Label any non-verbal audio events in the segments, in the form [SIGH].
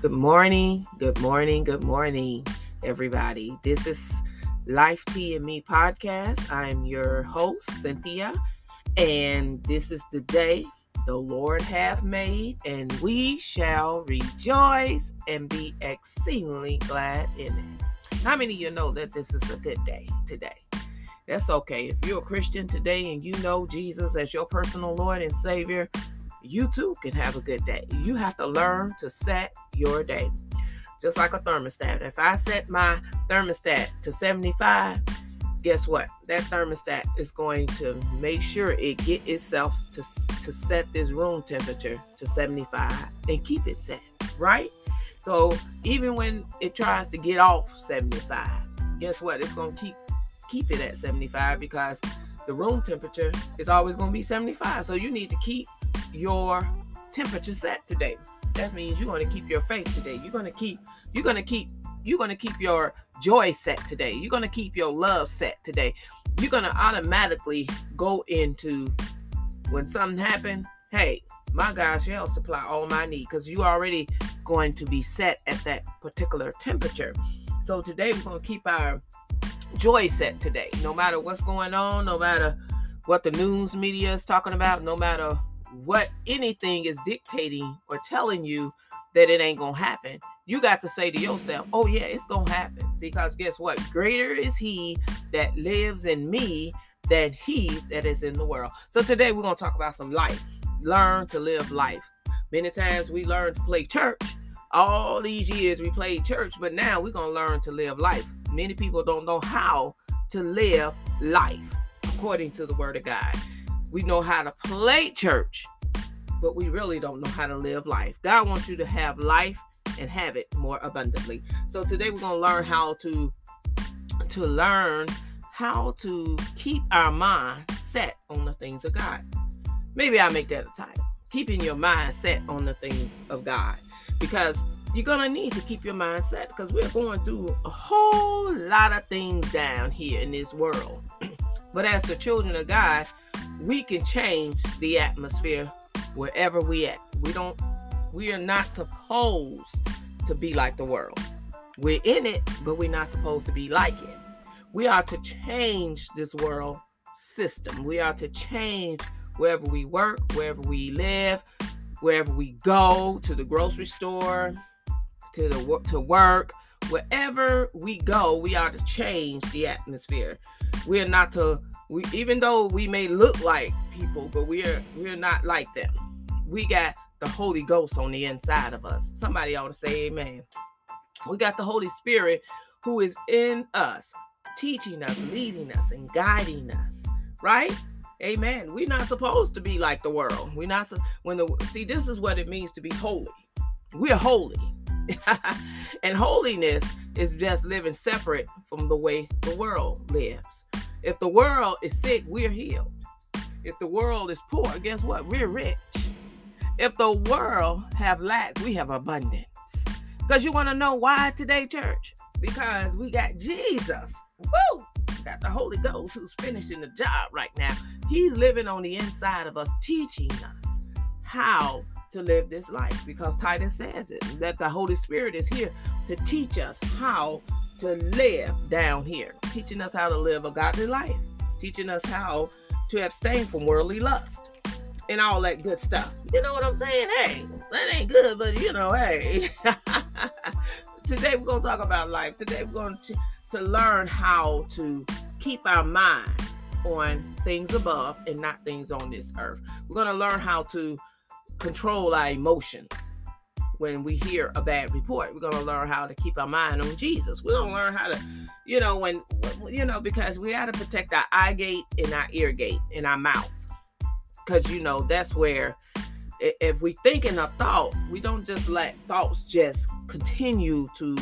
Good morning, good morning, good morning, everybody. This is Life Tea and Me podcast. I'm your host, Cynthia, and this is the day the Lord hath made, and we shall rejoice and be exceedingly glad in it. How many of you know that this is a good day today? That's okay. If you're a Christian today and you know Jesus as your personal Lord and Savior, you too can have a good day. You have to learn to set your day. Just like a thermostat. If I set my thermostat to 75, guess what? That thermostat is going to make sure it get itself to, to set this room temperature to 75 and keep it set, right? So even when it tries to get off 75, guess what? It's going to keep keep it at 75 because the room temperature is always going to be 75. So you need to keep your temperature set today. That means you're going to keep your faith today. You're going to keep you're going to keep you're going to keep your joy set today. You're going to keep your love set today. You're going to automatically go into when something happened, hey, my God shall supply all my need because you already going to be set at that particular temperature. So today we're going to keep our joy set today. No matter what's going on, no matter what the news media is talking about, no matter what anything is dictating or telling you that it ain't gonna happen, you got to say to yourself, oh yeah, it's gonna happen. Because guess what? Greater is he that lives in me than he that is in the world. So today we're gonna talk about some life. Learn to live life. Many times we learn to play church. All these years we played church, but now we're gonna learn to live life. Many people don't know how to live life according to the word of God. We know how to play church, but we really don't know how to live life. God wants you to have life and have it more abundantly. So today we're going to learn how to to learn how to keep our mind set on the things of God. Maybe I'll make that a title. Keeping your mind set on the things of God. Because you're going to need to keep your mind set because we're going through a whole lot of things down here in this world. [CLEARS THROAT] but as the children of God, we can change the atmosphere wherever we at. We don't we are not supposed to be like the world. We're in it, but we're not supposed to be like it. We are to change this world system. We are to change wherever we work, wherever we live, wherever we go, to the grocery store, to the to work, wherever we go, we are to change the atmosphere. We are not to we even though we may look like people, but we are we're not like them. We got the Holy Ghost on the inside of us. Somebody ought to say amen. We got the Holy Spirit who is in us, teaching us, leading us, and guiding us, right? Amen. We're not supposed to be like the world. We're not when the see this is what it means to be holy. We're holy. [LAUGHS] and holiness is just living separate from the way the world lives. If the world is sick, we're healed. If the world is poor, guess what? We're rich. If the world have lack, we have abundance. Because you want to know why today, church? Because we got Jesus. Woo! got the Holy Ghost who's finishing the job right now. He's living on the inside of us, teaching us how to live this life because Titus says it that the Holy Spirit is here to teach us how to live down here, teaching us how to live a godly life, teaching us how to abstain from worldly lust and all that good stuff. You know what I'm saying? Hey, that ain't good, but you know, hey. [LAUGHS] Today we're gonna talk about life. Today we're going to, to learn how to keep our mind on things above and not things on this earth. We're gonna learn how to control our emotions when we hear a bad report. We're going to learn how to keep our mind on Jesus. We're going to learn how to, you know, when, you know, because we got to protect our eye gate and our ear gate and our mouth. Because, you know, that's where if we think in a thought, we don't just let thoughts just continue to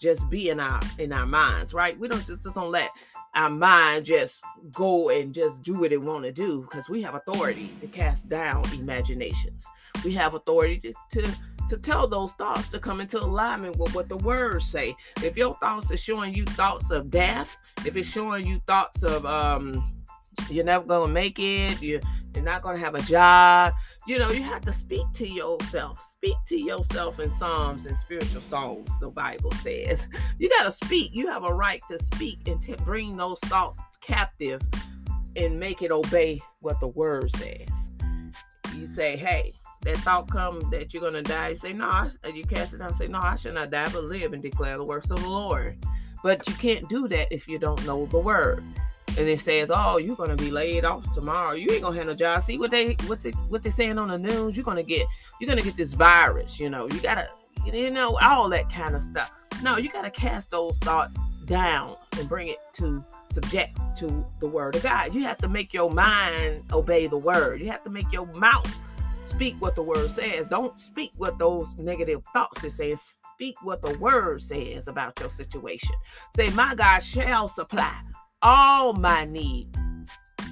just be in our in our minds, right? We don't just, just don't let our mind just go and just do what it want to do because we have authority to cast down imaginations. We have authority to, to to tell those thoughts to come into alignment with what the words say. If your thoughts are showing you thoughts of death, if it's showing you thoughts of um you're never gonna make it, you You're not to have a job. You know, you have to speak to yourself. Speak to yourself in Psalms and spiritual songs, the Bible says. You got to speak. You have a right to speak and to bring those thoughts captive and make it obey what the word says. You say, hey, that thought come that you're gonna die, you say, no, I, you cast it down, say, no, I should not die, but live and declare the works of the Lord. But you can't do that if you don't know the word. And it says, "Oh, you're gonna be laid off tomorrow. You ain't gonna have no job." See what they what's it, what they saying on the news? You're gonna get you're gonna get this virus. You know, you gotta you know all that kind of stuff. No, you gotta cast those thoughts down and bring it to subject to the word of God. You have to make your mind obey the word. You have to make your mouth speak what the word says. Don't speak what those negative thoughts it says. Speak what the word says about your situation. Say, My God shall supply all my need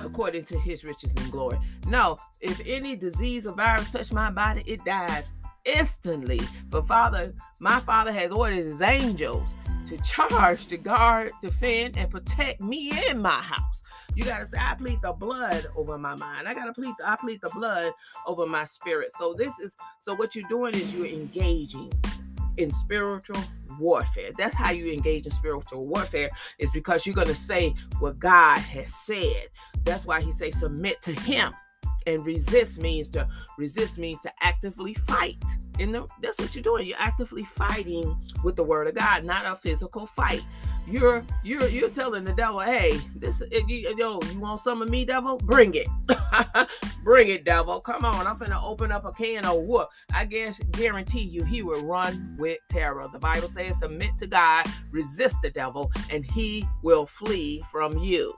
according to his riches and glory. No, if any disease or virus touch my body, it dies instantly. But Father, my Father has ordered his angels to charge, to guard, defend, and protect me in my house. You gotta say, I plead the blood over my mind. I gotta plead, I plead the blood over my spirit. So this is so what you're doing is you're engaging in spiritual warfare. That's how you engage in spiritual warfare, is because you're gonna say what God has said. That's why he say submit to him. And resist means to resist means to actively fight. And that's what you're doing. You're actively fighting with the word of God, not a physical fight. You're you're you're telling the devil, hey, this yo, you want some of me, devil? Bring it, [LAUGHS] bring it, devil. Come on, I'm finna open up a can of whoop. I guess guarantee you, he will run with terror. The Bible says, submit to God, resist the devil, and he will flee from you.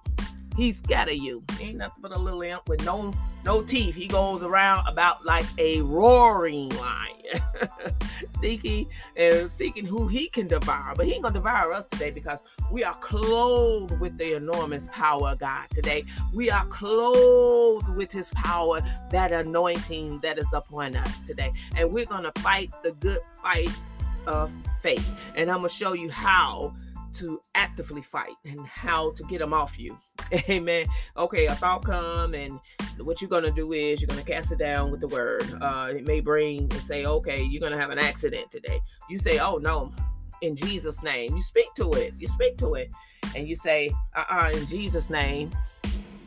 He scatter you. Ain't nothing but a little imp with no no teeth. He goes around about like a roaring lion, [LAUGHS] seeking and seeking who he can devour. But he ain't gonna devour us today because we are clothed with the enormous power of God today. We are clothed with his power, that anointing that is upon us today. And we're gonna fight the good fight of faith. And I'm gonna show you how to actively fight and how to get them off you. [LAUGHS] Amen. Okay, a thought come and what you're gonna do is you're gonna cast it down with the word. Uh, it may bring and say, okay, you're gonna have an accident today. You say, oh no, in Jesus' name. You speak to it. You speak to it, and you say, uh-uh, in Jesus' name,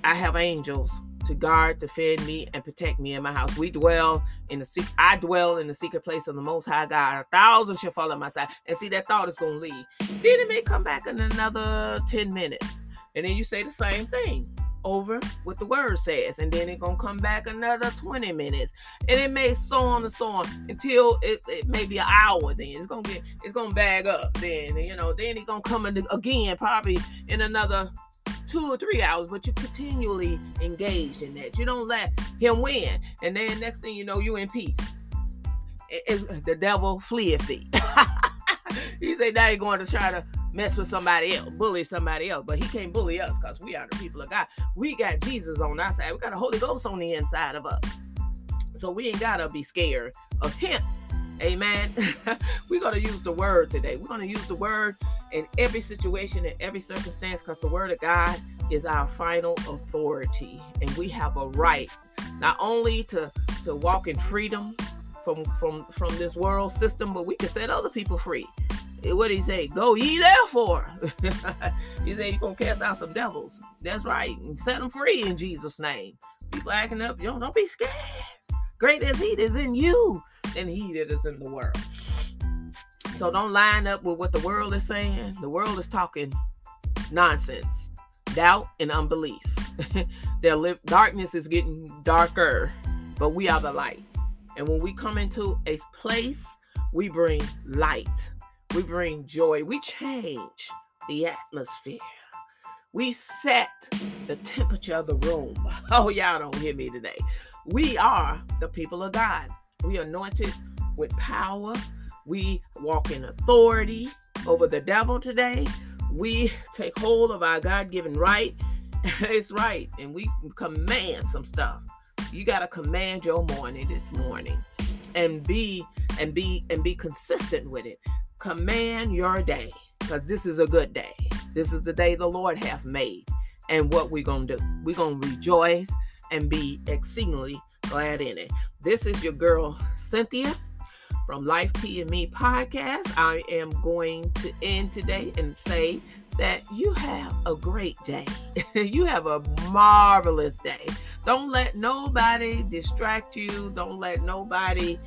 I have angels to guard, to defend me, and protect me in my house. We dwell in the secret. I dwell in the secret place of the Most High God. A thousand shall fall at my side. And see, that thought is to leave. Then it may come back in another 10 minutes. And then you say the same thing over what the word says. And then it's to come back another 20 minutes. And it may so on and so on until it, it may be an hour then. It's to get, it's to bag up then. You know, then it's to come in again probably in another two or three hours, but you continually engaged in that. You don't let him win. And then next thing you know, you in peace. Is the devil fleeth thee. [LAUGHS] he said now he's going to try to mess with somebody else, bully somebody else, but he can't bully us because we are the people of God. We got Jesus on our side. We got the Holy Ghost on the inside of us. So we ain't gotta be scared of him. Amen. [LAUGHS] We're to use the word today. We're to use the word in every situation, in every circumstance, because the word of God is our final authority. And we have a right not only to, to walk in freedom from, from, from this world system, but we can set other people free. What did he say? Go ye therefore. [LAUGHS] he said you're gonna cast out some devils. That's right. And set them free in Jesus' name. People acting up, know, don't be scared. Great as he is in you than he that is in the world. So don't line up with what the world is saying. The world is talking nonsense, doubt, and unbelief. [LAUGHS] Their live, darkness is getting darker, but we are the light. And when we come into a place, we bring light, we bring joy, we change the atmosphere. We set the temperature of the room. [LAUGHS] Oh, y'all don't hear me today. We are the people of God. We anointed with power. We walk in authority over the devil today. We take hold of our God given right. [LAUGHS] it's right. And we command some stuff. You got to command your morning this morning and be and be and be consistent with it. Command your day because this is a good day. This is the day the Lord hath made. And what we going to do? We're going to rejoice and be exceedingly glad in it. This is your girl, Cynthia from Life Tea and Me podcast. I am going to end today and say that you have a great day. [LAUGHS] you have a marvelous day. Don't let nobody distract you. Don't let nobody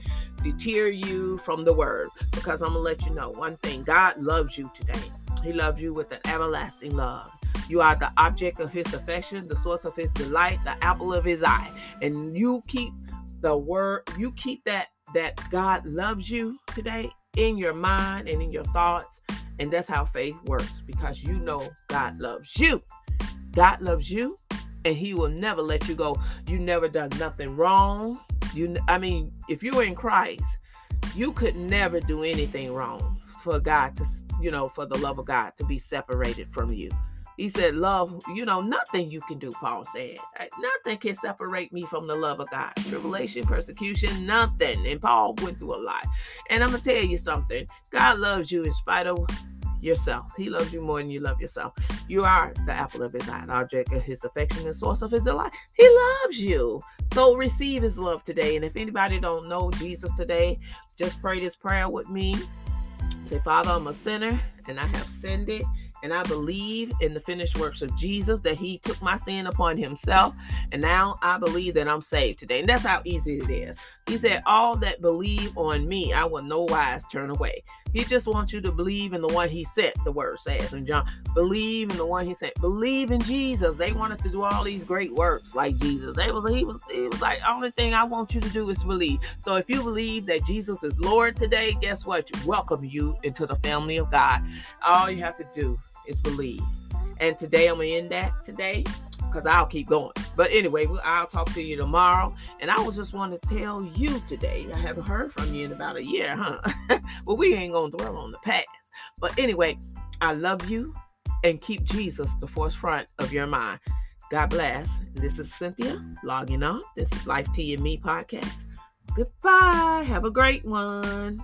deter you from the word because I'm going to let you know one thing God loves you today. He loves you with an everlasting love. You are the object of his affection, the source of his delight, the apple of his eye. And you keep the word, you keep that that God loves you today in your mind and in your thoughts. And that's how faith works because you know God loves you. God loves you and he will never let you go. You never done nothing wrong. You I mean, if you're in Christ, you could never do anything wrong for God to, you know, for the love of God to be separated from you. He said, Love, you know, nothing you can do, Paul said. Uh, nothing can separate me from the love of God. Tribulation, persecution, nothing. And Paul went through a lot. And I'm going to tell you something God loves you in spite of yourself. He loves you more than you love yourself. You are the apple of his eye, an object of his affection, and source of his delight. He loves you. So receive his love today. And if anybody don't know Jesus today, just pray this prayer with me. Say, Father, I'm a sinner and I have sinned it and I believe in the finished works of Jesus that he took my sin upon himself and now I believe that I'm saved today. And that's how easy it is. He said, All that believe on me, I will no wise turn away. He just wants you to believe in the one he sent, the word says. And John, believe in the one he sent. Believe in Jesus. They wanted to do all these great works like Jesus. They was he was he was like, only thing I want you to do is believe. So if you believe that Jesus is Lord today, guess what? Welcome you into the family of God. All you have to do is believe. And today I'm gonna end that today because I'll keep going. But anyway, I'll talk to you tomorrow. And I was just want to tell you today. I haven't heard from you in about a year, huh? [LAUGHS] but we ain't gonna dwell on the past. But anyway, I love you and keep Jesus the forefront of your mind. God bless. This is Cynthia logging off. This is Life Tea and Me podcast. Goodbye. Have a great one.